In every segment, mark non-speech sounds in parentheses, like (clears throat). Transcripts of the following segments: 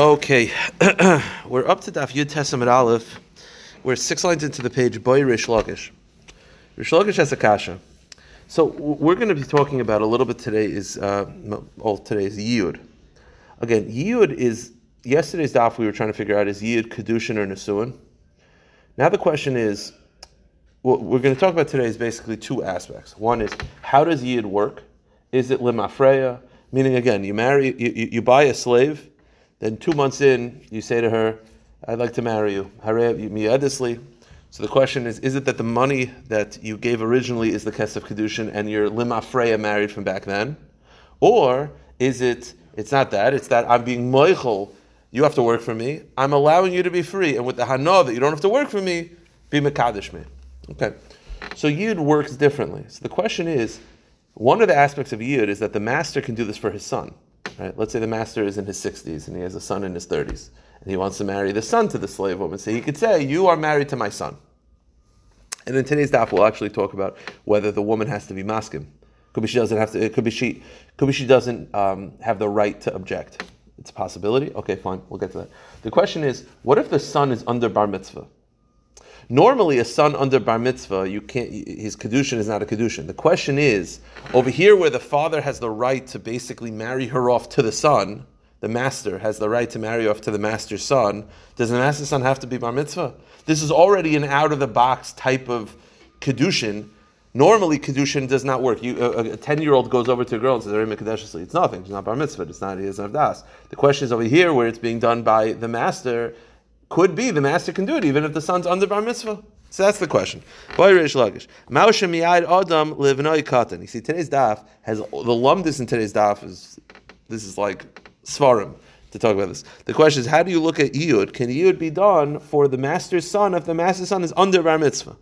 Okay, (clears throat) we're up to Daf Yud Tes Amud Aleph. We're six lines into the page. Boy Rish Lakish. Rish has a kasha. So we're going to be talking about a little bit today. Is uh, all today is Yud. Again, Yud is yesterday's Daf. We were trying to figure out is Yud kedushin or Nesuin. Now the question is, what we're going to talk about today is basically two aspects. One is how does Yid work? Is it limafreya? Meaning again, you marry, you, you buy a slave then two months in, you say to her, I'd like to marry you. So the question is, is it that the money that you gave originally is the Kesef Kedushin and you're Lima Freya married from back then? Or is it, it's not that, it's that I'm being moichel, you have to work for me, I'm allowing you to be free, and with the Hana that you don't have to work for me, be Mekadesh me. Okay. So Yid works differently. So the question is, one of the aspects of Yid is that the master can do this for his son. Right? Let's say the master is in his 60s and he has a son in his 30s, and he wants to marry the son to the slave woman. So he could say, You are married to my son. And in today's daf, we'll actually talk about whether the woman has to be maskim. Could be she doesn't have to. It could be she. Could be she doesn't um, have the right to object. It's a possibility. Okay, fine. We'll get to that. The question is, what if the son is under bar mitzvah? Normally, a son under bar mitzvah, you can't. His kedushin is not a kedushin. The question is, over here, where the father has the right to basically marry her off to the son, the master has the right to marry off to the master's son. Does the master's son have to be bar mitzvah? This is already an out of the box type of kedushin. Normally, kedushin does not work. You, a ten-year-old goes over to a girl and says, "It's nothing. It's not bar mitzvah. It's not. He doesn't have das." The question is over here, where it's being done by the master could be the master can do it even if the son's under bar mitzvah. So that's the question. You see, today's daf has the lumdis in today's daf is this is like svarim to talk about this. The question is, how do you look at yud? Can yud be done for the master's son if the master's son is under bar mitzvah?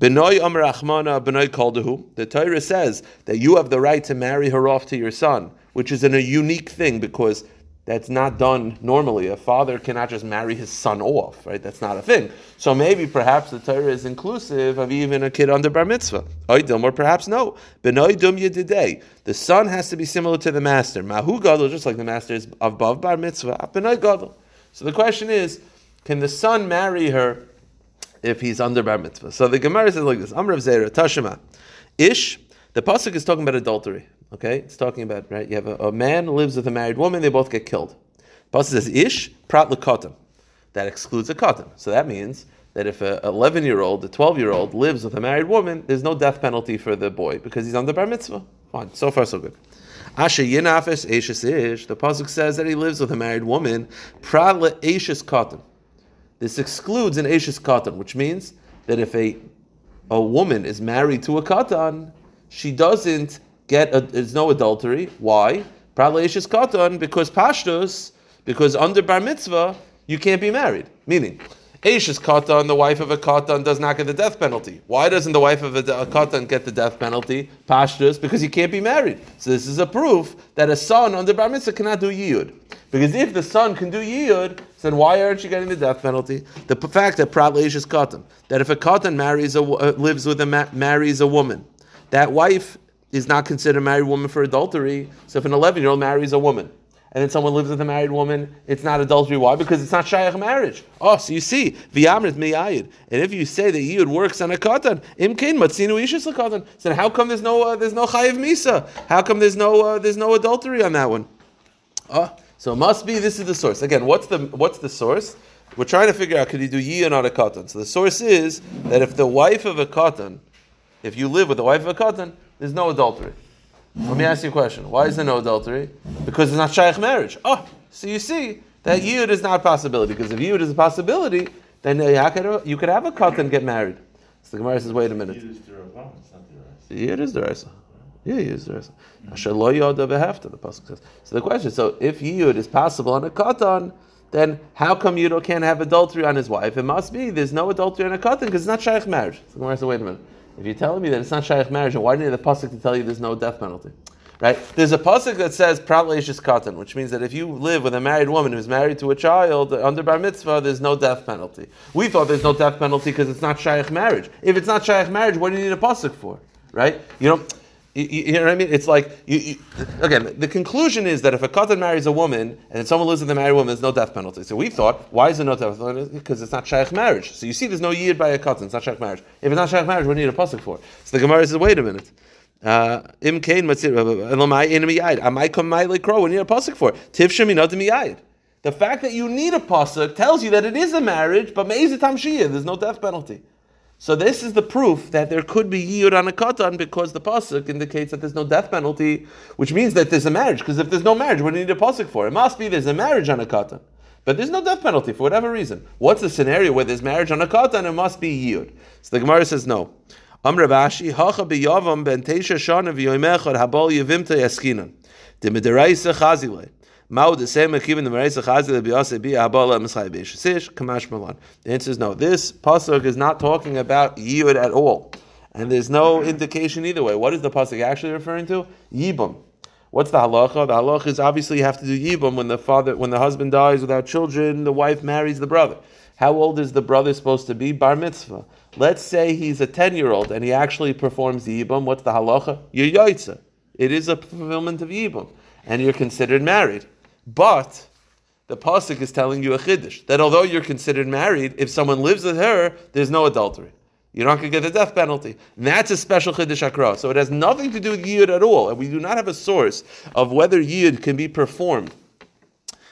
Benoy Achmana Benoy Kaldahu. The Torah says that you have the right to marry her off to your son, which is a unique thing because that's not done normally. A father cannot just marry his son off, right? That's not a thing. So maybe perhaps the Torah is inclusive of even a kid under bar mitzvah. Oidum, or perhaps no. Benoidum yedidei. The son has to be similar to the master. Mahu gadol, just like the master is above bar mitzvah. Benoid gadol. So the question is, can the son marry her if he's under bar mitzvah? So the Gemara says like this: Amrav Zera Tashima, Ish. The pasuk is talking about adultery. Okay, it's talking about right. You have a, a man lives with a married woman; they both get killed. Pasuk says ish prat lekotam. That excludes a katan. So that means that if a 11 year old, a 12 year old lives with a married woman, there's no death penalty for the boy because he's under bar mitzvah. Fine, so far so good. Asher yinafes eshes ish. The pasuk says that he lives with a married woman. Prat le katan. This excludes an eshes katan, which means that if a a woman is married to a katan, she doesn't get a, there's no adultery. Why? Pralashis katan because pashtos because under bar mitzvah you can't be married. Meaning, Ashes katan, the wife of a katan, does not get the death penalty. Why doesn't the wife of a, a katan get the death penalty? Pashtus, because he can't be married. So this is a proof that a son under bar mitzvah cannot do yiyud. Because if the son can do yiyud, then why aren't you getting the death penalty? The fact that pralashis katan, that if a katan marries a, uh, lives with a ma- marries a woman, that wife is not considered a married woman for adultery. So if an 11 year old marries a woman, and then someone lives with a married woman, it's not adultery. Why? Because it's not shaykh marriage. Oh, so you see, v'yamrit miyayid. And if you say that yud works on a katan, imkain matzinu ishis katan. So how come there's no uh, there's no chayiv misa? How come there's no uh, there's no adultery on that one? Oh, so it must be this is the source. Again, what's the what's the source? We're trying to figure out could he do yiyah not a katan. So the source is that if the wife of a katan, if you live with the wife of a katan, there's no adultery. Let me ask you a question. Why is there no adultery? Because it's not shaykh marriage. Oh, so you see that yud is not a possibility. Because if yud is a possibility, then uh, you could have a katan get married. So the Gemara says, wait a minute. Yud is the Raisa. Yeah, yud is the Raisa. Ashalo yoda behefta, the pasuk says. So the question, so if yud is possible on a katan, then how come Yud can't have adultery on his wife? It must be there's no adultery on a katan because it's not shaykh marriage. So the Gemara says, wait a minute. If you're telling me that it's not shaykh marriage, why do you need the pasuk to tell you there's no death penalty? Right? There's a pasuk that says pratleshis katan, which means that if you live with a married woman who's married to a child under bar mitzvah, there's no death penalty. We thought there's no death penalty because it's not shaykh marriage. If it's not shaykh marriage, what do you need a pasuk for? Right? You know, You, you, know what I mean? It's like you, you, again. The conclusion is that if a katan marries a woman and someone lives with a married woman, there's no death penalty. So we thought, why is there no death penalty? Because it's not shaykh marriage. So you see, there's no yid by a katan. It's not shaykh marriage. If it's not shaykh marriage, what do you need a pasuk for? So the Gemara says, wait a minute. Uh, Im kain matzir elamai enemy yid. Amai come my crow. We need a pasuk for tivshim inadim yid. The fact that you need a pasuk tells you that it is a marriage, but me'izitam shiyah. There's no death penalty. So this is the proof that there could be yiyud on a katan because the pasuk indicates that there's no death penalty, which means that there's a marriage. Because if there's no marriage, what do you need a pasuk for? It must be there's a marriage on a katan, but there's no death penalty for whatever reason. What's the scenario where there's marriage on a katan? It must be yiyud. So the Gemara says no. Amr hacha biyavam ben teisha shana v'yoymechad habol yevimta yaskinan. The answer is no. This pasuk is not talking about Yiyud at all, and there's no indication either way. What is the pasuk actually referring to? Yibum. What's the halacha? The halacha is obviously you have to do yibum when the father, when the husband dies without children, the wife marries the brother. How old is the brother supposed to be? Bar mitzvah. Let's say he's a ten-year-old and he actually performs yibum. What's the halacha? You're It is a fulfillment of yibum, and you're considered married. But the pasuk is telling you a chiddush that although you're considered married, if someone lives with her, there's no adultery. You're not going to get the death penalty. And that's a special chiddush akra. So it has nothing to do with yid at all, and we do not have a source of whether yid can be performed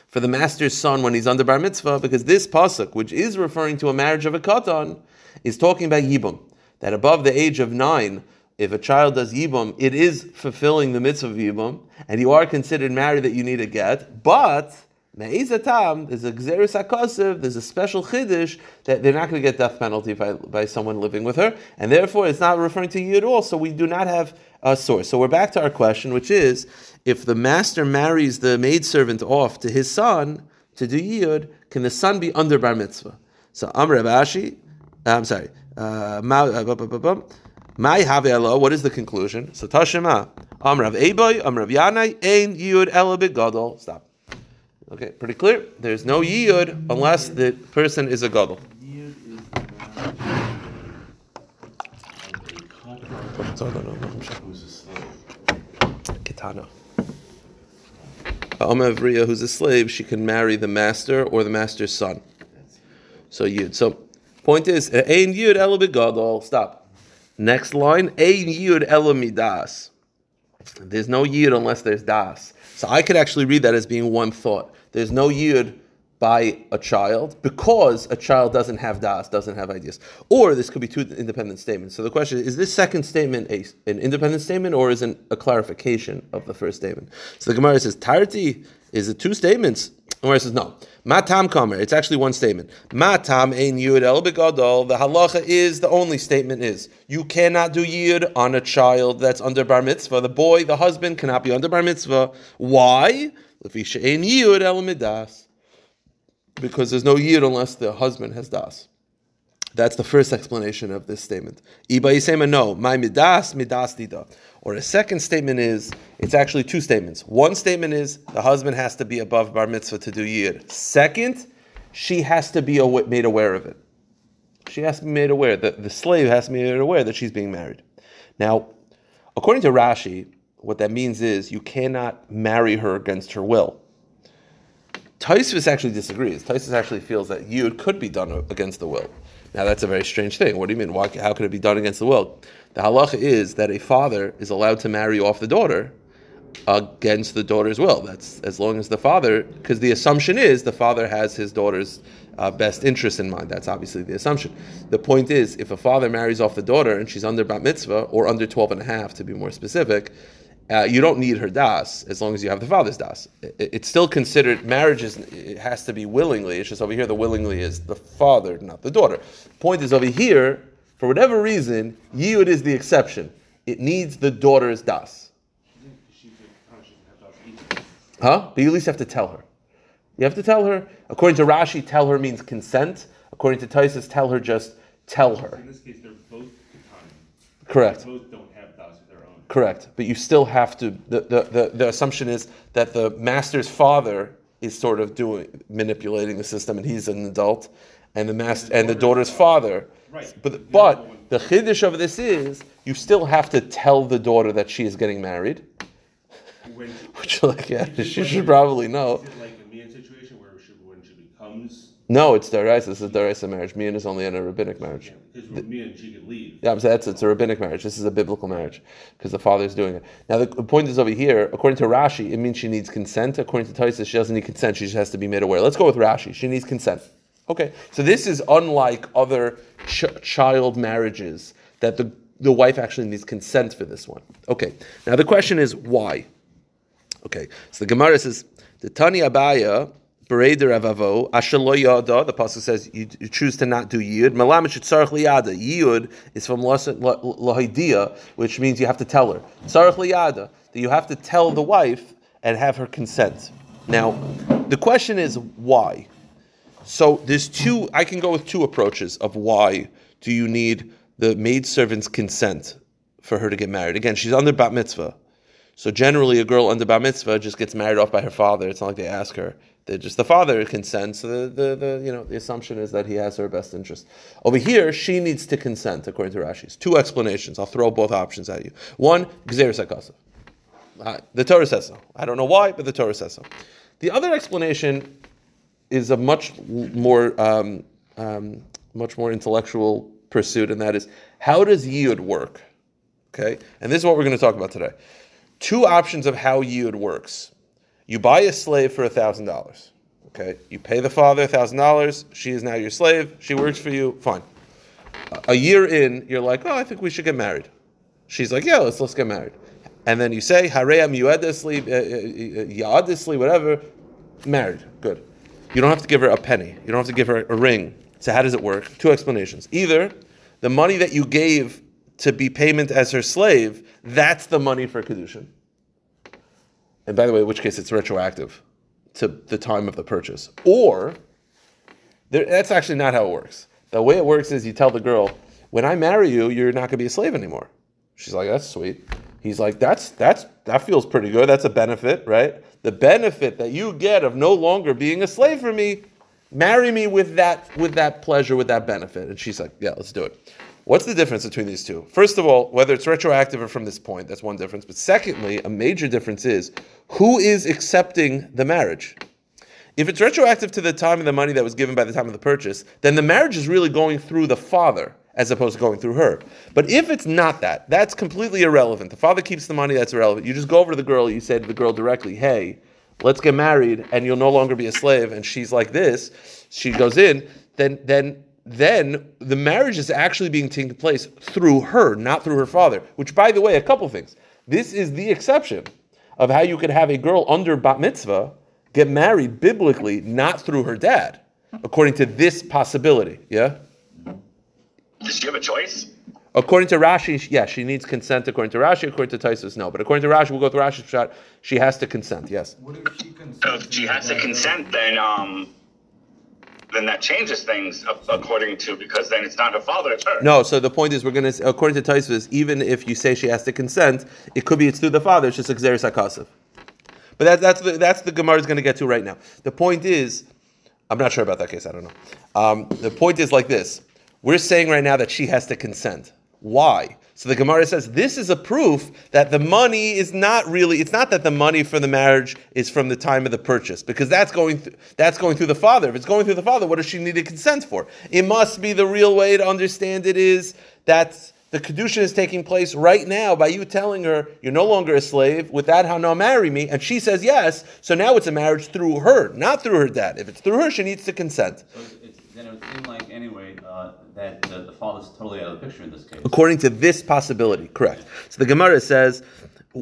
for the master's son when he's under bar mitzvah, because this pasuk, which is referring to a marriage of a katan, is talking about yibum. That above the age of nine, if a child does yibum, it is fulfilling the mitzvah of yibum, and you are considered married that you need a get. But me'izatam, there's a gzeris akosiv, there's a special chiddush that they're not going to get death penalty by, by someone living with her, and therefore it's not referring to you at all. So we do not have a source. So we're back to our question, which is if the master marries the maidservant off to his son to do yiyud, can the son be under bar mitzvah? So Amr Abashi, I'm sorry. Uh, my havela, what is the conclusion? So Tashima, Amrav Eboy, Amrav Yanai, Ein Yud Elabit Gadol. Stop. Okay, pretty clear. There's no Yud unless the person is a Gadol. Kitana. Amavriya, who's a slave, she can marry the master or the master's son. So Yud. So point is, Ein Yud Elabit Gadol. Stop. Next line, Ein Yud Elamidas. There's no Yud unless there's Das. So I could actually read that as being one thought. There's no Yud by a child because a child doesn't have das, doesn't have ideas. Or this could be two independent statements. So the question is, is this second statement a, an independent statement or is it a clarification of the first statement? So the Gemara says, Tarti, is it two statements? Gemara says, no. Matam kamer. It's actually one statement. Matam ein yud el begadol. The halacha is the only statement is you cannot do yud on a child that's under bar mitzvah. The boy, the husband, cannot be under bar mitzvah. Why? ein yud el midas. Because there's no yud unless the husband has das. That's the first explanation of this statement. Iba yisema no, my midas midas dida. Or a second statement is it's actually two statements. One statement is the husband has to be above bar mitzvah to do yid. Second, she has to be made aware of it. She has to be made aware that the slave has to be made aware that she's being married. Now, according to Rashi, what that means is you cannot marry her against her will. Taisvis actually disagrees. Taisvis actually feels that yid could be done against the will. Now that's a very strange thing. What do you mean? Why, how could it be done against the will? The halacha is that a father is allowed to marry off the daughter against the daughter's will. That's as long as the father, because the assumption is the father has his daughter's uh, best interest in mind. That's obviously the assumption. The point is, if a father marries off the daughter and she's under bat mitzvah, or under 12 and a half to be more specific, uh, you don't need her das as long as you have the father's das. It, it's still considered marriage is it has to be willingly. It's just over here the willingly is the father, not the daughter. Point is over here, for whatever reason, yiyud is the exception. It needs the daughter's das. Huh? But you at least have to tell her. You have to tell her. According to Rashi, tell her means consent. According to Taisus, tell her just tell her. In this case, they're both Correct. Both Correct. But you still have to. The, the, the, the assumption is that the master's father is sort of doing manipulating the system, and he's an adult, and the master and the daughter's father. Right. But but the chiddush of this is you still have to tell the daughter that she is getting married, When, (laughs) which like yeah, she should probably know. is it like a Mian situation where she, when she becomes, No, it's daraisa. This is daraisa marriage. Mian is only in a rabbinic marriage. because with Mian she could leave. Yeah, that's it's a rabbinic marriage. This is a biblical marriage because the father is doing it. Now the point is over here. According to Rashi, it means she needs consent. According to Taisus, she doesn't need consent. She just has to be made aware. Let's go with Rashi. She needs consent. Okay, so this is unlike other ch- child marriages that the the wife actually needs consent for this one. Okay, now the question is why. Okay, so the Gemara says the Tani Abaya. Yada, the Pasuk says you, you choose to not do Yud. Malamish Tzarech Liyada. Yud is from Lahidiyah, which means you have to tell her. Liyada, that you have to tell the wife and have her consent. Now, the question is why? So there's two, I can go with two approaches of why do you need the maidservant's consent for her to get married. Again, she's under bat mitzvah. So generally, a girl under bar mitzvah just gets married off by her father. It's not like they ask her. They just the father consents. So the, the, the you know the assumption is that he has her best interest. Over here, she needs to consent according to Rashi's. Two explanations. I'll throw both options at you. One, gzeres. Uh, The Torah says so. I don't know why, but the Torah says so. The other explanation is a much more um, um, much more intellectual pursuit, and that is how does yid work? Okay, and this is what we're going to talk about today. Two options of how yid works. You buy a slave for thousand dollars. Okay, you pay the father thousand dollars. She is now your slave. She works for you. Fine. A year in, you're like, oh, I think we should get married. She's like, yeah, let's let's get married. And then you say, Hareya miyuedesli, yadisli, whatever, married. Good. You don't have to give her a penny. You don't have to give her a ring. So how does it work? Two explanations. Either the money that you gave to be payment as her slave, that's the money for kedushin. And by the way, in which case it's retroactive to the time of the purchase. Or there, that's actually not how it works. The way it works is you tell the girl, when I marry you, you're not going to be a slave anymore. She's like, that's sweet. He's like, that's that's that feels pretty good. That's a benefit, right? The benefit that you get of no longer being a slave for me, marry me with that with that pleasure, with that benefit. And she's like, yeah, let's do it. What's the difference between these two? First of all, whether it's retroactive or from this point, that's one difference. But secondly, a major difference is who is accepting the marriage. If it's retroactive to the time of the money that was given by the time of the purchase, then the marriage is really going through the father as opposed to going through her. But if it's not that, that's completely irrelevant. The father keeps the money, that's irrelevant. You just go over to the girl, you say to the girl directly, hey, let's get married and you'll no longer be a slave. And she's like this, she goes in, then then then the marriage is actually being taken place through her, not through her father. Which, by the way, a couple things. This is the exception of how you could have a girl under bat mitzvah get married biblically, not through her dad, according to this possibility. Yeah. Does she have a choice? According to Rashi, yeah, she needs consent. According to Rashi, according to Taisus, no. But according to Rashi, we'll go through Rashi's shot. She has to consent. Yes. What if she consents? So if she has to consent, then um, then that changes things according to because then it's not her father, it's her. No. So the point is, we're to, according to Taisus, even if you say she has to consent, it could be it's through the father. It's just Xeris Akasav. But that, that's the that's the Gemara is going to get to right now. The point is, I'm not sure about that case. I don't know. Um, the point is like this: We're saying right now that she has to consent. Why? So the Gemara says this is a proof that the money is not really. It's not that the money for the marriage is from the time of the purchase, because that's going th- that's going through the father. If it's going through the father, what does she need a consent for? It must be the real way to understand it is that the kedushin is taking place right now by you telling her you're no longer a slave. With that, how now marry me? And she says yes. So now it's a marriage through her, not through her dad. If it's through her, she needs to consent. Then it would seem like anyway uh, that uh, the father's totally out of the picture in this case. According to this possibility, correct. So the Gemara says,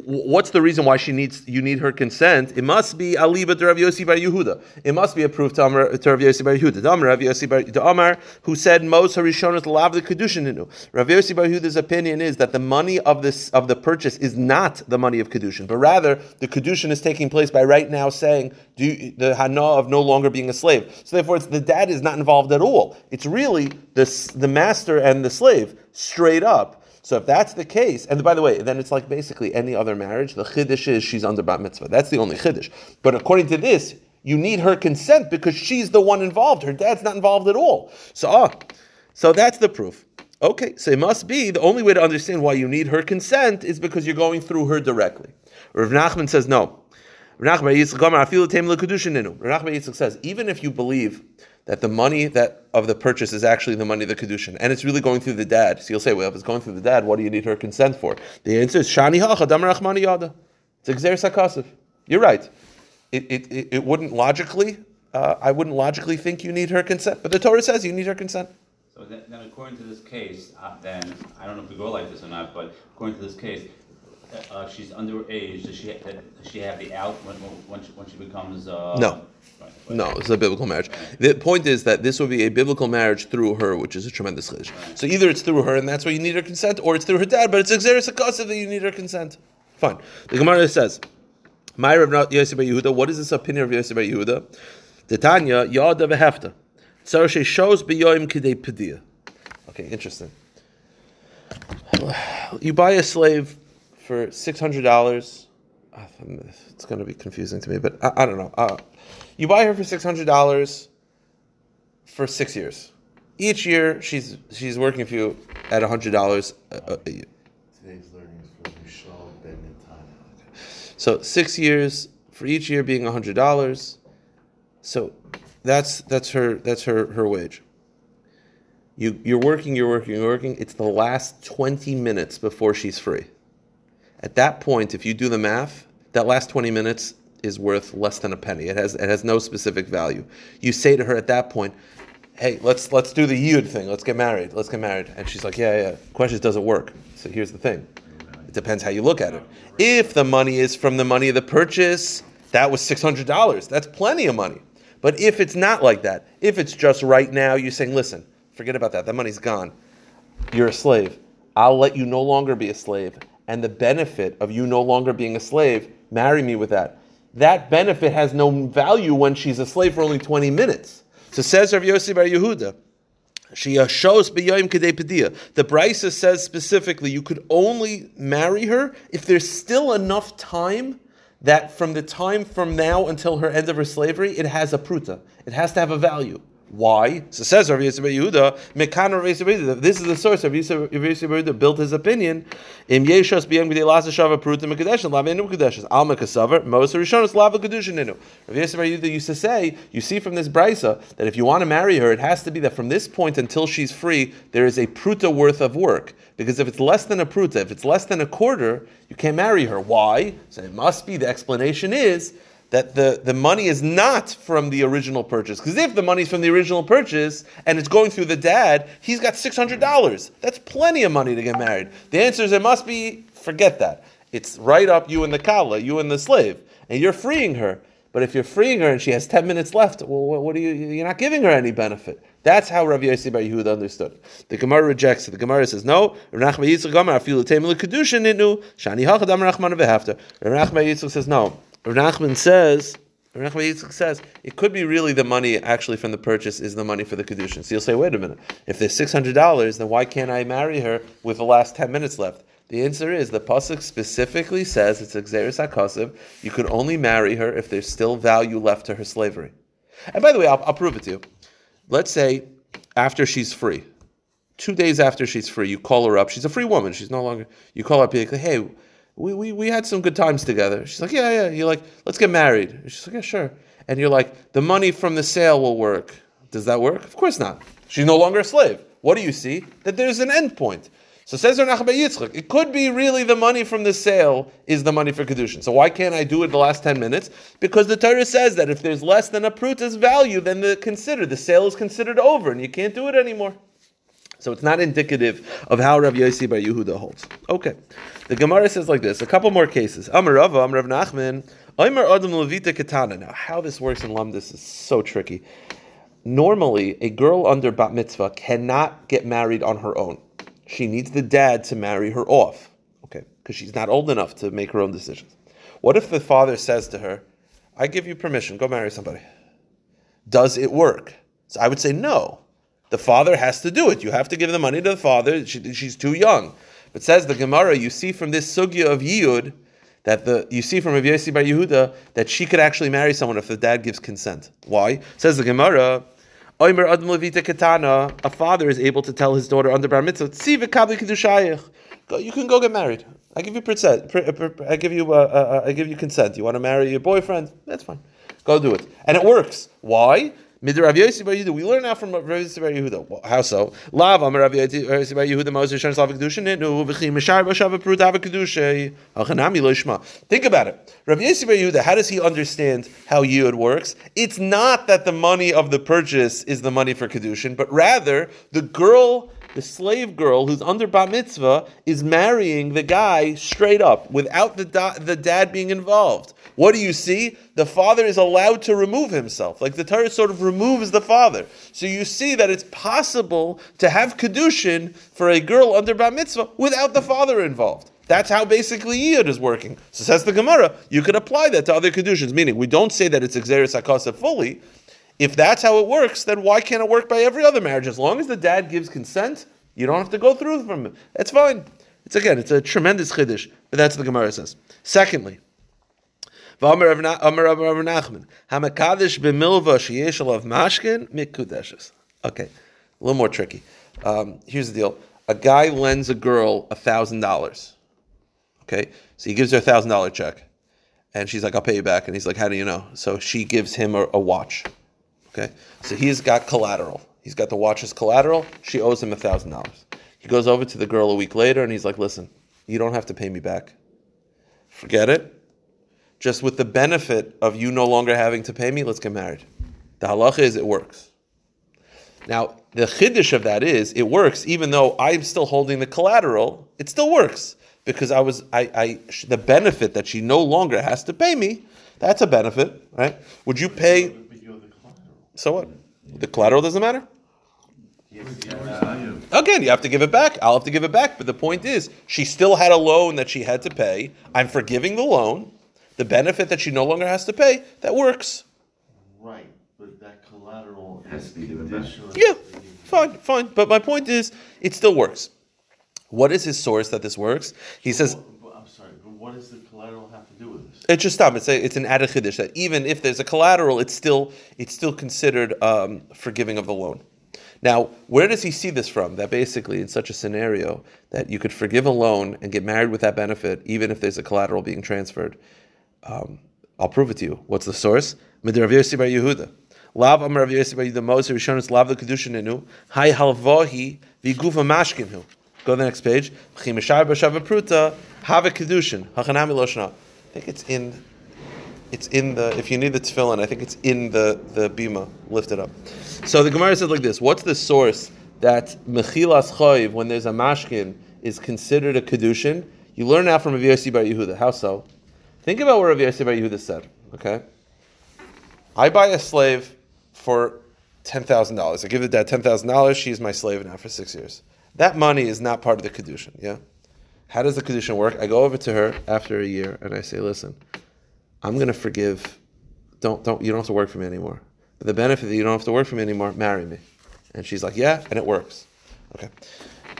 what's the reason why she needs you need her consent? It must be aliba to Rav Yossi bar Yehuda. It must be approved to, Amar, to Rav Yossi bar Yehuda. The Amar Rav Yossi bar the Amar who said most harishonos lav the kedushin. Rav Yossi bar Yehuda's opinion is that the money of this of the purchase is not the money of kedushin, but rather the kedushin is taking place by right now saying you, the hana of no longer being a slave. So therefore, the dad is not involved at all. It's really the the master and the slave straight up. So if that's the case, and by the way, then it's like basically any other marriage. The chiddush is she's under bat mitzvah. That's the only chiddush. But according to this, you need her consent because she's the one involved. Her dad's not involved at all. So, ah, so that's the proof. Okay, so it must be the only way to understand why you need her consent is because you're going through her directly. Rav Nachman says no. Rav Nachman Yitzchak says even if you believe that the money that of the purchase is actually the money of the kedushin, and it's really going through the dad. So you'll say, well, if it's going through the dad, what do you need her consent for? The answer is shani hachadam rachmani yada. It's exer sakasiv. You're right. It, it, it, it wouldn't logically, uh, I wouldn't logically think you need her consent, but the Torah says you need her consent. So then, then according to this case, uh, then, I don't know if we go like this or not, but according to this case, uh, she's underage, does she, does she have the out when, when she, when she becomes, uh? No. right, but- No, it's a biblical marriage. The point is that this would be a biblical marriage through her, which is a tremendous chiddush. So either it's through her, and that's why you need her consent, or it's through her dad, but it's exeris akasiv that you need her consent. Fine. The Gemara says, "My Rav Yosef bar Yehuda. What is this opinion of Yosef bar Yehuda? The Tanya Yada v'hefta. Tzar she shows b'yoyim kidei pedia. Okay, interesting. You buy a slave for six hundred dollars. It's going to be confusing to me, but I, I don't know. Uh, you buy her for six hundred dollars for six years. Each year, she's she's working for you at hundred dollars a, a year. Today's learning is from Michelle Ben Netanya. So six years for each year being hundred dollars. So that's that's her that's her her wage. You you're working, you're working, you're working. It's the last twenty minutes before she's free. At that point, if you do the math, that last twenty minutes is worth less than a penny. It has it has no specific value. You say to her at that point, "Hey, let's let's do the yud thing. Let's get married. Let's get married." And she's like, "Yeah, yeah." Question is, does it work? So here's the thing. It depends how you look at it. If the money is from the money of the purchase, that was six hundred dollars. That's plenty of money. But if it's not like that, if it's just right now, you're saying, "Listen, forget about that. That money's gone. You're a slave. I'll let you no longer be a slave. And the benefit of you no longer being a slave, marry me with that. That benefit has no value when she's a slave for only 20 minutes. So says Rav Yossi Bar Yehuda, she shows kedei. The Brisa says specifically you could only marry her if there's still enough time that from the time from now until her end of her slavery, it has a pruta. It has to have a value. Why? So says Rav Bar Yehuda, Mekan Rav Yehuda. This is the source. Rav Yosef Yehuda built his opinion. Im yeshos b'yem g'dei lasa shava pruta mekadeshin lava enu mekadeshin kedushin enu. Rav Bar Yehuda used to say, you see from this brisa that if you want to marry her, it has to be that from this point until she's free, there is a pruta worth of work. Because if it's less than a pruta, if it's less than a quarter, you can't marry her. Why? So it must be. The explanation is that the, the money is not from the original purchase. Because if the money's from the original purchase and it's going through the dad, he's got $600. That's plenty of money to get married. The answer is it must be, forget that. It's right up you and the kala, you and the slave, and you're freeing her. But if you're freeing her and she has 10 minutes left, well, what, are you, you're not giving her any benefit. That's how Rav Yossi Bar Yehuda understood. The Gemara rejects it. The Gemara says, no, Rav shani. Rav Nachman Yitzchak says, no. Nachman says, Nachman Yitzchak says, it could be really the money actually from the purchase is the money for the kedushin. So you'll say, wait a minute, if there's $600, then why can't I marry her with the last 10 minutes left? The answer is the pasuk specifically says it's exeris hakasiv. You could only marry her if there's still value left to her slavery. And by the way, I'll, I'll prove it to you. Let's say after she's free, two days after she's free, you call her up. She's a free woman. She's no longer. You call her up. Like, hey, we, we, we had some good times together. She's like, yeah, yeah. You're like, let's get married. She's like, yeah, sure. And you're like, the money from the sale will work. Does that work? Of course not. She's no longer a slave. What do you see? That there's an end point. So says Nachman Yitzchak, it could be really the money from the sale is the money for kedushin. So why can't I do it the last ten minutes? Because the Torah says that if there's less than a pruta's value, then the consider the sale is considered over, and you can't do it anymore. So it's not indicative of how Rav Yossi Bar Yehuda holds. Okay, the Gemara says like this: a couple more cases. Amar Rava, Amar Rav Nachman, Omer Adam Levita Katana. Now, how this works in Lumdis is so tricky. Normally, a girl under bat mitzvah cannot get married on her own. She needs the dad to marry her off, okay, because she's not old enough to make her own decisions. What if the father says to her, "I give you permission, go marry somebody"? Does it work? So I would say no. The father has to do it. You have to give the money to the father. She, she's too young. But says the Gemara, you see from this sugya of Yiyud that the you see from Rav Yossi Bar Yehuda that she could actually marry someone if the dad gives consent. Why? Says the Gemara. A father is able to tell his daughter under bar mitzvah, "Tzi v'kabli You can go get married. I give you consent. I give you. Uh, uh, I give you consent. You want to marry your boyfriend? That's fine. Go do it, and it works. Why? Midr Rav Bar Yehuda. We learn now from Rav Yossi Bar Yehuda. How so? Lav Amar Rav Bar Yehuda Kedushin Nitnu V'chim Mishar Yishma. Think about it. Rav Yossi Bar Yehuda. How does he understand how Yud works? It's not that the money of the purchase is the money for Kedushin, but rather the girl the slave girl who's under bat mitzvah is marrying the guy straight up without the, da- the dad being involved. What do you see? The father is allowed to remove himself. Like the Torah sort of removes the father. So you see that it's possible to have Kedushin for a girl under bat mitzvah without the father involved. That's how basically Yid is working. So says the Gemara, you could apply that to other Kedushins, meaning we don't say that it's Exeris Akasa fully, if that's how it works, then why can't it work by every other marriage? As long as the dad gives consent, you don't have to go through from it. That's fine. It's again, it's a tremendous chiddush, but that's what the Gemara says. Secondly, Okay, a little more tricky. Um, here's the deal: a guy lends a girl a thousand dollars. Okay, so he gives her a thousand dollar check, and she's like, "I'll pay you back," and he's like, "How do you know?" So she gives him a, a watch. Okay, so he's got collateral. He's got the watch as collateral. She owes him a thousand dollars. He goes over to the girl a week later, and he's like, "Listen, you don't have to pay me back. Forget it. Just with the benefit of you no longer having to pay me, let's get married." The halacha is it works. Now, the chiddush of that is it works even though I'm still holding the collateral. It still works because I was I, I the benefit that she no longer has to pay me. That's a benefit, right? Would you pay? So what? The collateral doesn't matter. Again, you have to give it back. I'll have to give it back. But the point is, she still had a loan that she had to pay. I'm forgiving the loan. The benefit that she no longer has to pay, that works. Right, but that collateral has to be conditional. Yeah, fine, fine. But my point is, it still works. What is his source that this works? He says, But I'm sorry, but what does the collateral have to do with this? It's just stop. It's a, it's an added chiddush that even if there's a collateral, it's still it's still considered um, forgiving of the loan. Now, where does he see this from? That basically, in such a scenario, that you could forgive a loan and get married with that benefit, even if there's a collateral being transferred. Um, I'll prove it to you. What's the source? Midir Rav Yossi Bar Yehuda. Lav Amar Rav Yossi Bar Yehuda Moshe Rishonis Lav the Kedushin Hai Halvahi Vigufa Mashkinu. Go to the next page. Chimashar B'Shava Pruta Have a Kedushin Hachanami Loshna. I think it's in. It's in the. If you need the tefillin, I think it's in the the bima. Lift it up. So the Gemara says like this: What's the source that mechilas choiv when there's a mashkin is considered a kedushin? You learn now from Rav Yossi Bar Yehuda. How so? Think about what Rav Bar Yehuda said. Okay, I buy a slave for ten thousand dollars. I give the dad ten thousand dollars. She's my slave now for six years. That money is not part of the kedushin. Yeah. How does the kedushin work? I go over to her after a year and I say, "Listen, I'm going to forgive. Don't don't you don't have to work for me anymore. But the benefit that you don't have to work for me anymore, marry me." And she's like, "Yeah," and it works. Okay.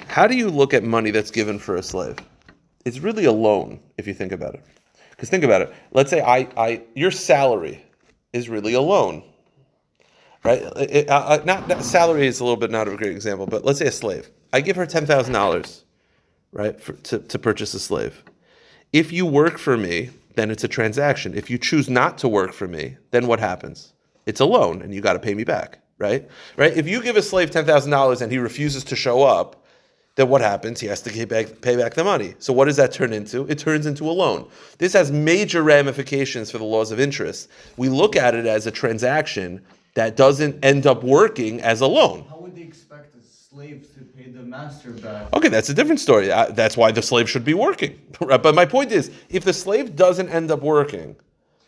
How do you look at money that's given for a slave? It's really a loan if you think about it. Because think about it. Let's say I, I your salary is really a loan, right? It- uh, not, not salary is a little bit not a great example, but let's say a slave. I give her ten thousand dollars, right, for, to to purchase a slave. If you work for me, then it's a transaction. If you choose not to work for me, then what happens? It's a loan, and you got to pay me back, right? Right? If you give a slave ten thousand dollars and he refuses to show up, then what happens? He has to pay back, pay back the money. So what does that turn into? It turns into a loan. This has major ramifications for the laws of interest. We look at it as a transaction that doesn't end up working as a loan. How would they expect a slave to pay the master back? Okay, that's a different story. Uh, That's why the slave should be working. (laughs) Right? But my point is, if the slave doesn't end up working,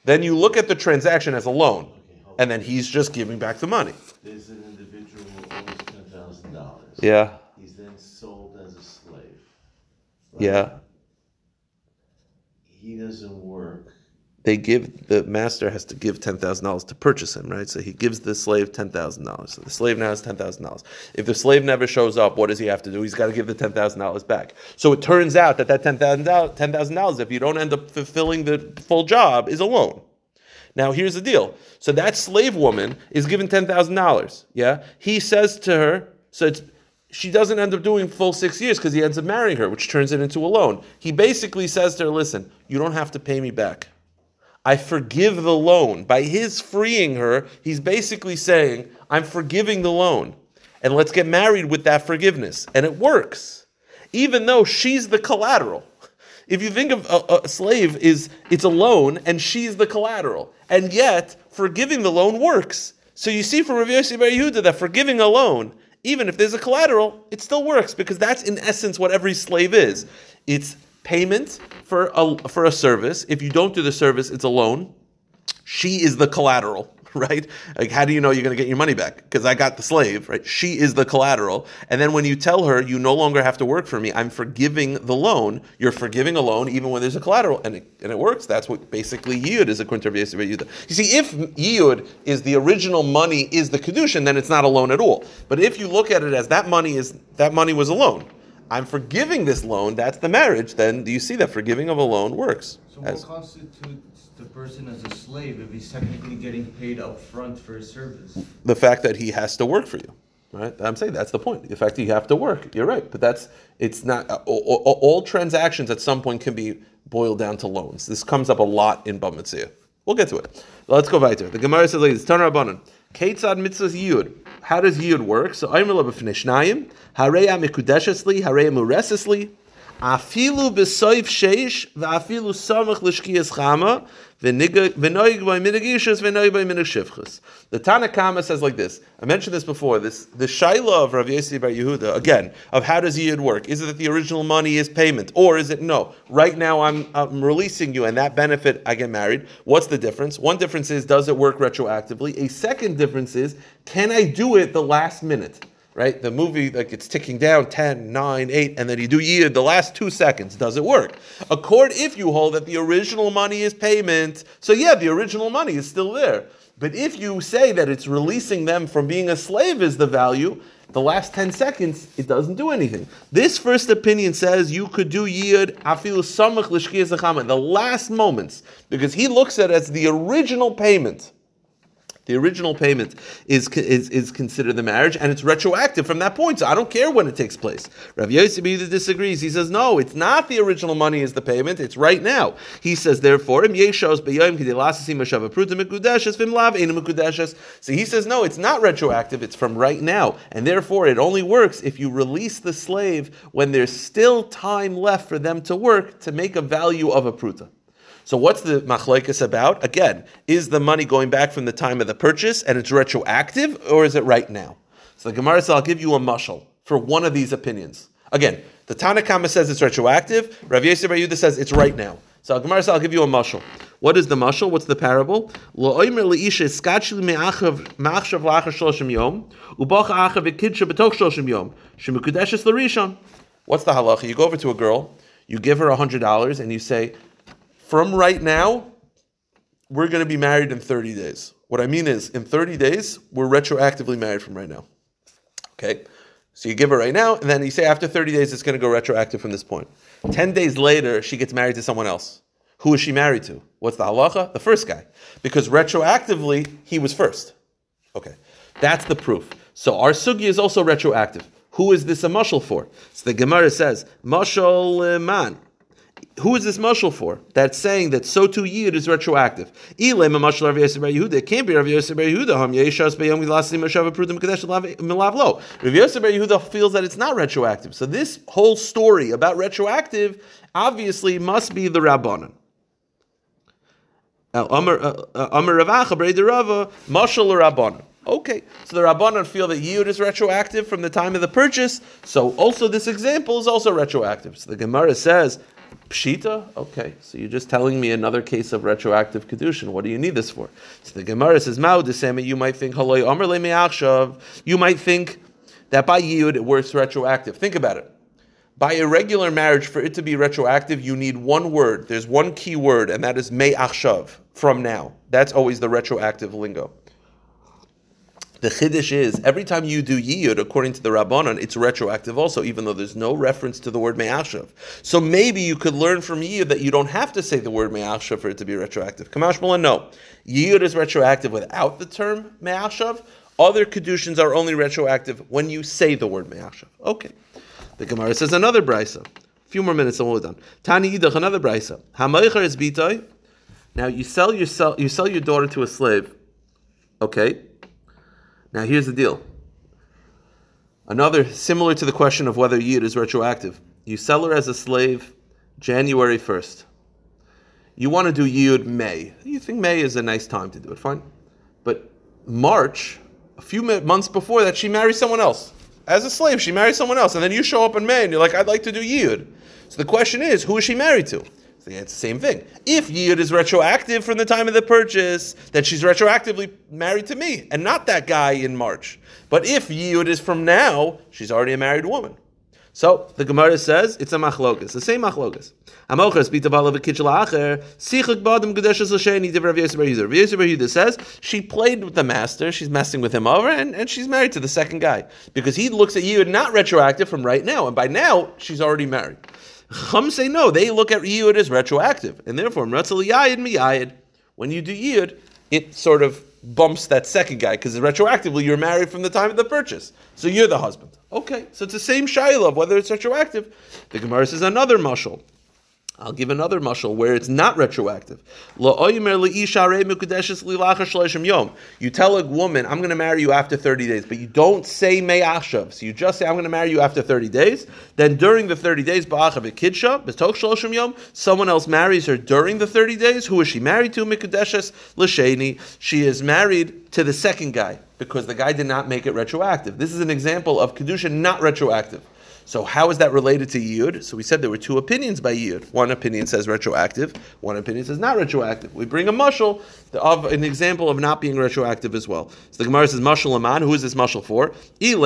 then you look at the transaction as a loan, and then he's just giving back the money. There's an individual who owes ten thousand dollars. Yeah, He's then sold as a slave. Yeah. He doesn't work they give the master has to give ten thousand dollars to purchase him, right? So he gives the slave ten thousand dollars. So the slave now has ten thousand dollars. If the slave never shows up, what does he have to do? He's got to give the ten thousand dollars back. So it turns out that that ten thousand dollars, ten thousand dollars, if you don't end up fulfilling the full job, is a loan. Now here's the deal. So that slave woman is given ten thousand dollars. Yeah, he says to her, so it's she doesn't end up doing full six years because he ends up marrying her, which turns it into a loan. He basically says to her, listen, you don't have to pay me back. I forgive the loan. By his freeing her, he's basically saying, I'm forgiving the loan. And let's get married with that forgiveness. And it works, even though she's the collateral. If you think of a, a slave is it's a loan and she's the collateral, and yet forgiving the loan works. So you see from Rav Bar Yehuda that forgiving a loan, even if there's a collateral, it still works because that's in essence what every slave is. It's payment for a, for a service. If you don't do the service, it's a loan. She is the collateral, (laughs) right? Like, how do you know you're going to get your money back? Because I got the slave, right? She is the collateral. And then when you tell her you no longer have to work for me, I'm forgiving the loan. You're forgiving a loan even when there's a collateral, and it, and it works. That's what basically yiyud is a quinter You see, if yiyud is the original money is the kedushin, then it's not a loan at all. But if you look at it as that money is that money was a loan. I'm forgiving this loan, that's the marriage, then do you see that forgiving of a loan works? So As- what constitutes the person as a slave if he's technically getting paid up front for his service? the fact that he has to work for you. Right? I'm saying that's the point. The fact that you have to work. You're right. But that's it's not all, all, all transactions at some point can be boiled down to loans. This comes up a lot in Bava Metzia. We'll get to it. Let's go weiter. The Gemara says this: Tanar Rabbanan. Ketzad mitzvahs yud. How does yud work? So I'm la b'fnishnayim. Hareya mikudeshesli. Hareya muresesli. Afilu b'soif sheish v'afilu samach l'shkiyas chama The Tanna Kamma says like this. I mentioned this before. This the shaila of Rav Yossi Bar Yehuda again of how does yid work? Is it that the original money is payment, or is it no? Right now I'm, I'm releasing you, and that benefit I get married. What's the difference? One difference is does it work retroactively? A second difference is can I do it the last minute? Right? The movie, like it's ticking down 10, 9, 8, and then you do year, the last two seconds. Does it work? Accord if you hold that the original money is payment, so yeah, the original money is still there. But if you say that it's releasing them from being a slave is the value, the last 10 seconds, it doesn't do anything. This first opinion says you could do yid afilu samach l'shkiyas zachama, the last moments, because he looks at it as the original payment. The original payment is, is, is considered the marriage, and it's retroactive from that point. So I don't care when it takes place. Rav Yosef either disagrees. He says, no, it's not the original money is the payment. It's right now. He says, therefore. So he says, no, it's not retroactive. It's from right now, and therefore it only works if you release the slave when there's still time left for them to work to make a value of a pruta. So what's the machlekes about? Again, is the money going back from the time of the purchase and it's retroactive, or is it right now? So the Gemara says, I'll give you a mushal for one of these opinions. Again, the Tanna Kamma says it's retroactive. Rav Yosef Yehuda says it's right now. So Gemara says, I'll give you a mushal. What is the mushal? What's the parable? What's the halacha? You go over to a girl, you give her hundred dollars, and you say, from right now, we're going to be married in 30 days. What I mean is, in 30 days, we're retroactively married from right now. Okay? So you give her right now, and then you say after 30 days, it's going to go retroactive from this point. 10 days later, she gets married to someone else. Who is she married to? What's the halacha? The first guy. Because retroactively, he was first. Okay. That's the proof. So our sugi is also retroactive. Who is this a mushal for? So the Gemara says, mushal man who is this mushal for? That's saying that so too yid is retroactive. Ilem a mushal Rav Yosef Bar Yehuda. It can't be Rav Yosef Bar Yehuda. Ham Yeshas Beyom Gilasim Mashav Prudem Kadesh Milav Lo. Rav Yosef Bar Yehuda feels that it's not retroactive. So this whole story about retroactive obviously must be the Rabbanon. Amar uh, uh, Ravacha Brei Rava Mashal Rabbanon. Okay, so the Rabbanon feel that Yud is retroactive from the time of the purchase, so also this example is also retroactive. So the Gemara says, Pshita? Okay, so you're just telling me another case of retroactive kedushin. What do you need this for? So the Gemara says, Mao desemi. You might think Haloy Omer me'achshav. You might think that by Yud it works retroactive. Think about it. By a regular marriage, for it to be retroactive, you need one word. There's one key word, and that is me achshav, from now. That's always the retroactive lingo. The chiddush is every time you do yiyud, according to the Rabbanon, it's retroactive also, even though there's no reference to the word me'achshav. So maybe you could learn from yiyud that you don't have to say the word me'achshav for it to be retroactive. Kamash Mullah, no. Yiyud is retroactive without the term me'achshav. Other kedushins are only retroactive when you say the word me'achshav. Okay. The Gemara says another brisa. A few more minutes and we're done. Tani yidach, another brisa. Hamaychar is bitay. Now you sell your you sell your daughter to a slave. Okay. Now here's the deal. Another similar to the question of whether yid is retroactive. You sell her as a slave January 1st. You want to do yid May. You think May is a nice time to do it, fine. But March, a few months before that, she marries someone else. As a slave, she marries someone else. And then you show up in May and you're like, I'd like to do yid. So the question is, who is she married to? It's the same thing. If Yiyud is retroactive from the time of the purchase, then she's retroactively married to me and not that guy in March. But if Yiyud is from now, she's already a married woman. So the Gemara says it's a machlokas, the same machlokas. Amochas bitavala v'kitchel acher sichuk badam gedeshes l'sheni div Rav Yehuda says she played with the master, she's messing with him over, and, and she's married to the second guy because he looks at you and not retroactive from right now, and by now she's already married. Chum say no, they look at Yud as retroactive, and therefore Mratzal Yayid Miyayid. When you do Yud, it sort of bumps that second guy because retroactively you're married from the time of the purchase, so you're the husband. Okay, so it's the same shaila of whether it's retroactive. The Gemara says another mushal. I'll give another mushal where it's not retroactive. You tell a woman, I'm going to marry you after 30 days, but you don't say me'ashav. So you just say, I'm going to marry you after 30 days. Then during the 30 days, someone else marries her during the 30 days. Who is she married to? Mikudeshes l'sheni. She is married to the second guy because the guy did not make it retroactive. This is an example of kedusha not retroactive. So how is that related to Yud? So we said there were two opinions by Yud. One opinion says retroactive, one opinion says not retroactive. We bring a mushal of an example of not being retroactive as well. So the Gemara says mushal aman. Who is this mushal for? It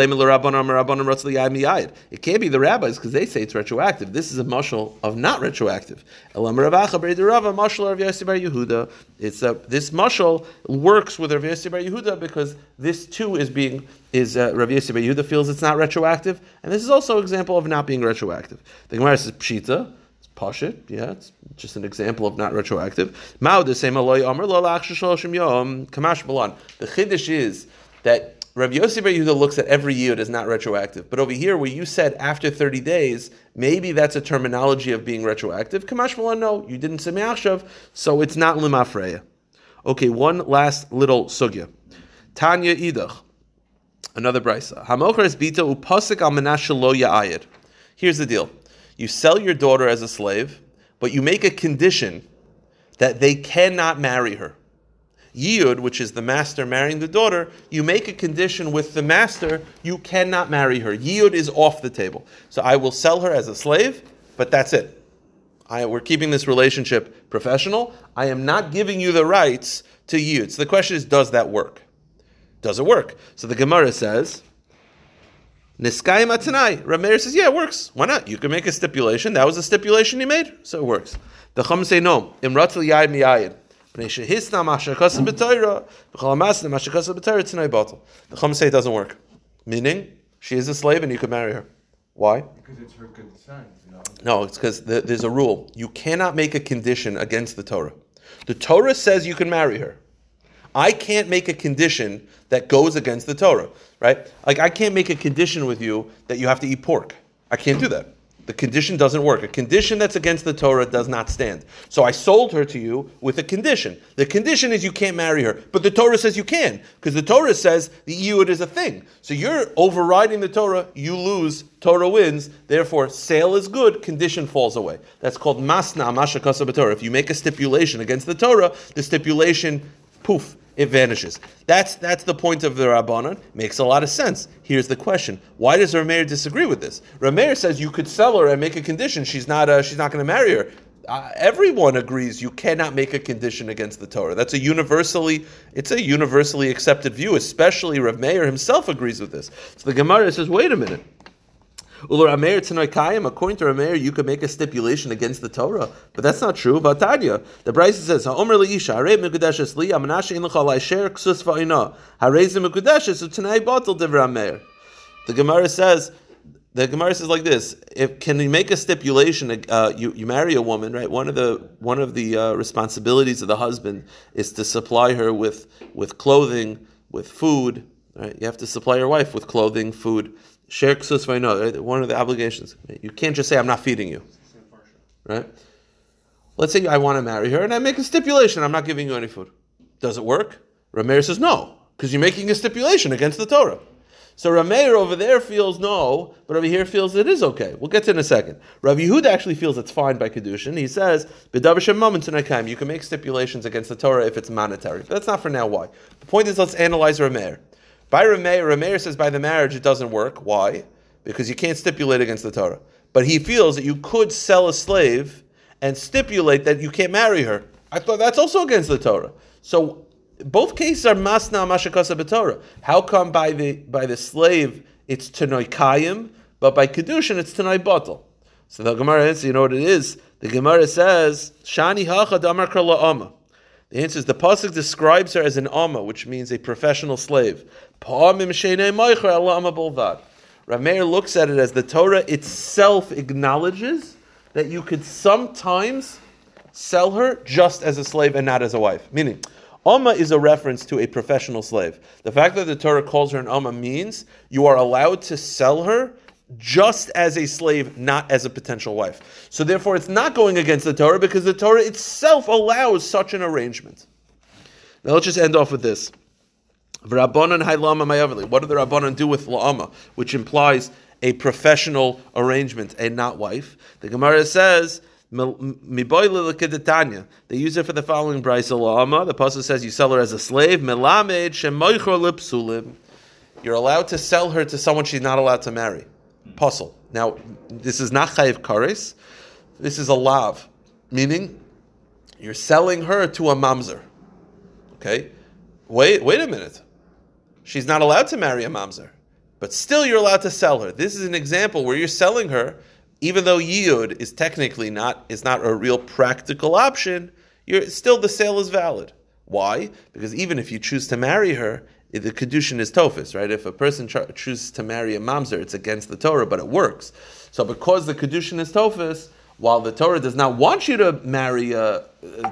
can't be the rabbis because they say it's retroactive. This is a mushal of not retroactive. It's a, this mushal works with Rav Yehuda because this too is being is uh, Rav Bar Yehuda feels it's not retroactive, and this is also an example of not being retroactive. The Gemara says pshita, it's pashit, yeah, it's just an example of not retroactive. Mao the same kamash balan. The chiddush is that Rav Bar Yehuda looks at every year as not retroactive, but over here where you said after thirty days, maybe that's a terminology of being retroactive. Kamash balan, no, you didn't say me'achshav, so it's not limafreya. Okay, one last little sugya. Tanya idach. Another brisa. Hamochres bita upasik al lo. Here's the deal. You sell your daughter as a slave, but you make a condition that they cannot marry her. Yiyud, which is the master marrying the daughter, you make a condition with the master, you cannot marry her. Yiyud is off the table. So I will sell her as a slave, but that's it. I, we're keeping this relationship professional. I am not giving you the rights to Yiyud. So the question is, does that work? Does it work? So the Gemara says, Niskayim Atanai. Rameir says, yeah, it works. Why not? You can make a stipulation. That was a stipulation he made, so it works. The Chum say, no. Imratul yayid miyayid. The Chum say it doesn't work. Meaning, she is a slave and you can marry her. Why? Because it's her consent. No, it's because the, there's a rule. You cannot make a condition against the Torah. The Torah says you can marry her. I can't make a condition that goes against the Torah, right? Like I can't make a condition with you that you have to eat pork. I can't do that. The condition doesn't work. A condition that's against the Torah does not stand. So I sold her to you with a condition. The condition is you can't marry her, but the Torah says you can, because the Torah says the Iyud is a thing. So you're overriding the Torah, you lose, Torah wins, therefore sale is good, condition falls away. That's called masna mashakasa Torah. If you make a stipulation against the Torah, the stipulation, poof, it vanishes. That's that's the point of the Rabbanon. Makes a lot of sense. Here's the question: Why does Rameir disagree with this? Rameir says you could sell her and make a condition. She's not uh, she's not going to marry her. Uh, everyone agrees you cannot make a condition against the Torah. That's a universally it's a universally accepted view. Especially Rav Meir himself agrees with this. So the Gemara says, wait a minute. According to Ameir, you could make a stipulation against the Torah, but that's not true. Vatanya, the brisa says, Ha'omer Leisha, Harei Mekudeshes Li, Amanashe In L'chal Aisher Ksus Va'ina, Harei Ze Mekudeshes, Utanai Batal Diver Ameir. The Gemara says, the Gemara says like this: If can you make a stipulation? Uh, you you marry a woman, right? One of the one of the uh, responsibilities of the husband is to supply her with with clothing, with food. Right? You have to supply your wife with clothing, food. Share ksus right? One of the obligations. You can't just say I'm not feeding you, right? Let's say I want to marry her and I make a stipulation. I'm not giving you any food. Does it work? Rameir says no, because you're making a stipulation against the Torah. So Rameir over there feels no, but over here feels it is okay. We'll get to it in a second. Rav Yehuda actually feels it's fine by Kedushin. He says, you can make stipulations against the Torah if it's monetary. But that's not for now why. The point is, let's analyze Rameir. By Rameir, Rameir says by the marriage it doesn't work. Why? Because you can't stipulate against the Torah. But he feels that you could sell a slave and stipulate that you can't marry her. I thought that's also against the Torah. So both cases are masna mashakasa b'torah. How come by the by the slave it's tenoi kayim, but by kedushin it's tenoi batal? So the Gemara answers, you know what it is? The Gemara says, Shani hacha damar amma. The answer is the pasuk describes her as an amma, which means a professional slave. Rameir looks at it as the Torah itself acknowledges that you could sometimes sell her just as a slave and not as a wife. Meaning, Amma is a reference to a professional slave. The fact that the Torah calls her an Amma means you are allowed to sell her just as a slave, not as a potential wife. So therefore, it's not going against the Torah because the Torah itself allows such an arrangement. Now let's just end off with this. What do the Rabbanon do with La'ama, which implies a professional arrangement and not wife? The Gemara says they use it for the following brisa la'ama. The pasuk says you sell her as a slave. You're allowed to sell her to someone she's not allowed to marry. Puzzle. Now, this is not chayiv kares. This is a lav, meaning you're selling her to a mamzer. Okay, wait, wait a minute. She's not allowed to marry a mamzer, but still you're allowed to sell her. This is an example where you're selling her even though yiyud is technically not is not a real practical option, you're, still the sale is valid. Why? Because even if you choose to marry her, the kedushin is tofis, right? If a person chooses to marry a mamzer, it's against the Torah, but it works. So because the kedushin is tofis, while the Torah does not want you to marry uh,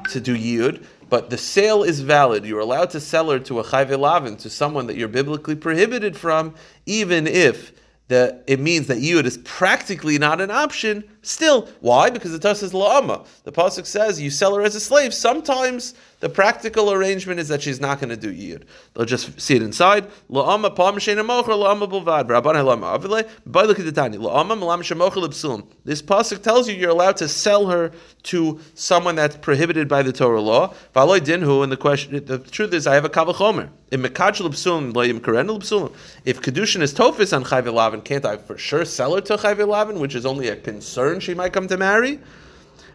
to do yiyud, but the sale is valid. You're allowed to sell her to a chayve lavin, to someone that you're biblically prohibited from, even if that it means that yud is practically not an option. Still, why? Because the Torah says la'ama. The pasuk says you sell her as a slave. Sometimes the practical arrangement is that she's not going to do yid. They'll just see it inside. La'ama pam sheina mocher la'ama bulvad. Rabban la'ama avile. By look at the tani. La'ama malam shemocher l'psulim. This pasuk tells you you're allowed to sell her to someone that's prohibited by the Torah law. V'aloi dinhu. And the question, the truth is, I have a kavachomer. In mekach l'psulim lo'yim karen l'psulim. If kedushin is tofis on chayv can't I for sure sell her to chayv which is only a concern she might come to marry?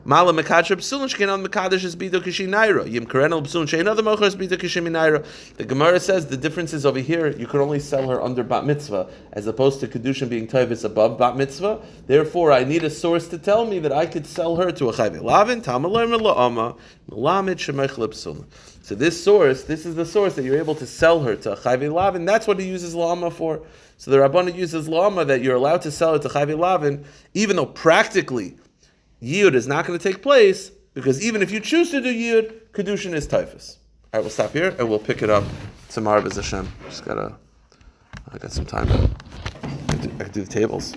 Mala mekadsh psulin shkenan mekadesh is bito naira. Yim karenel psulin shein other mocher is bito naira. The Gemara says the difference is over here. You can only sell her under bat mitzvah, as opposed to kedushin being tofis above bat mitzvah. Therefore, I need a source to tell me that I could sell her to a chayve lavin tamaler mela'ama melamid. So this source, this is the source that you're able to sell her to a chayve. That's what he uses lama for. So the Rabbana uses lama that you're allowed to sell it to chayve lavin, even though practically Yud is not going to take place because even if you choose to do Yud, Kedushin is tofis. All right, we'll stop here and we'll pick it up tomorrow, Bez Hashem. Just gotta, I got some time. I do, I do the tables.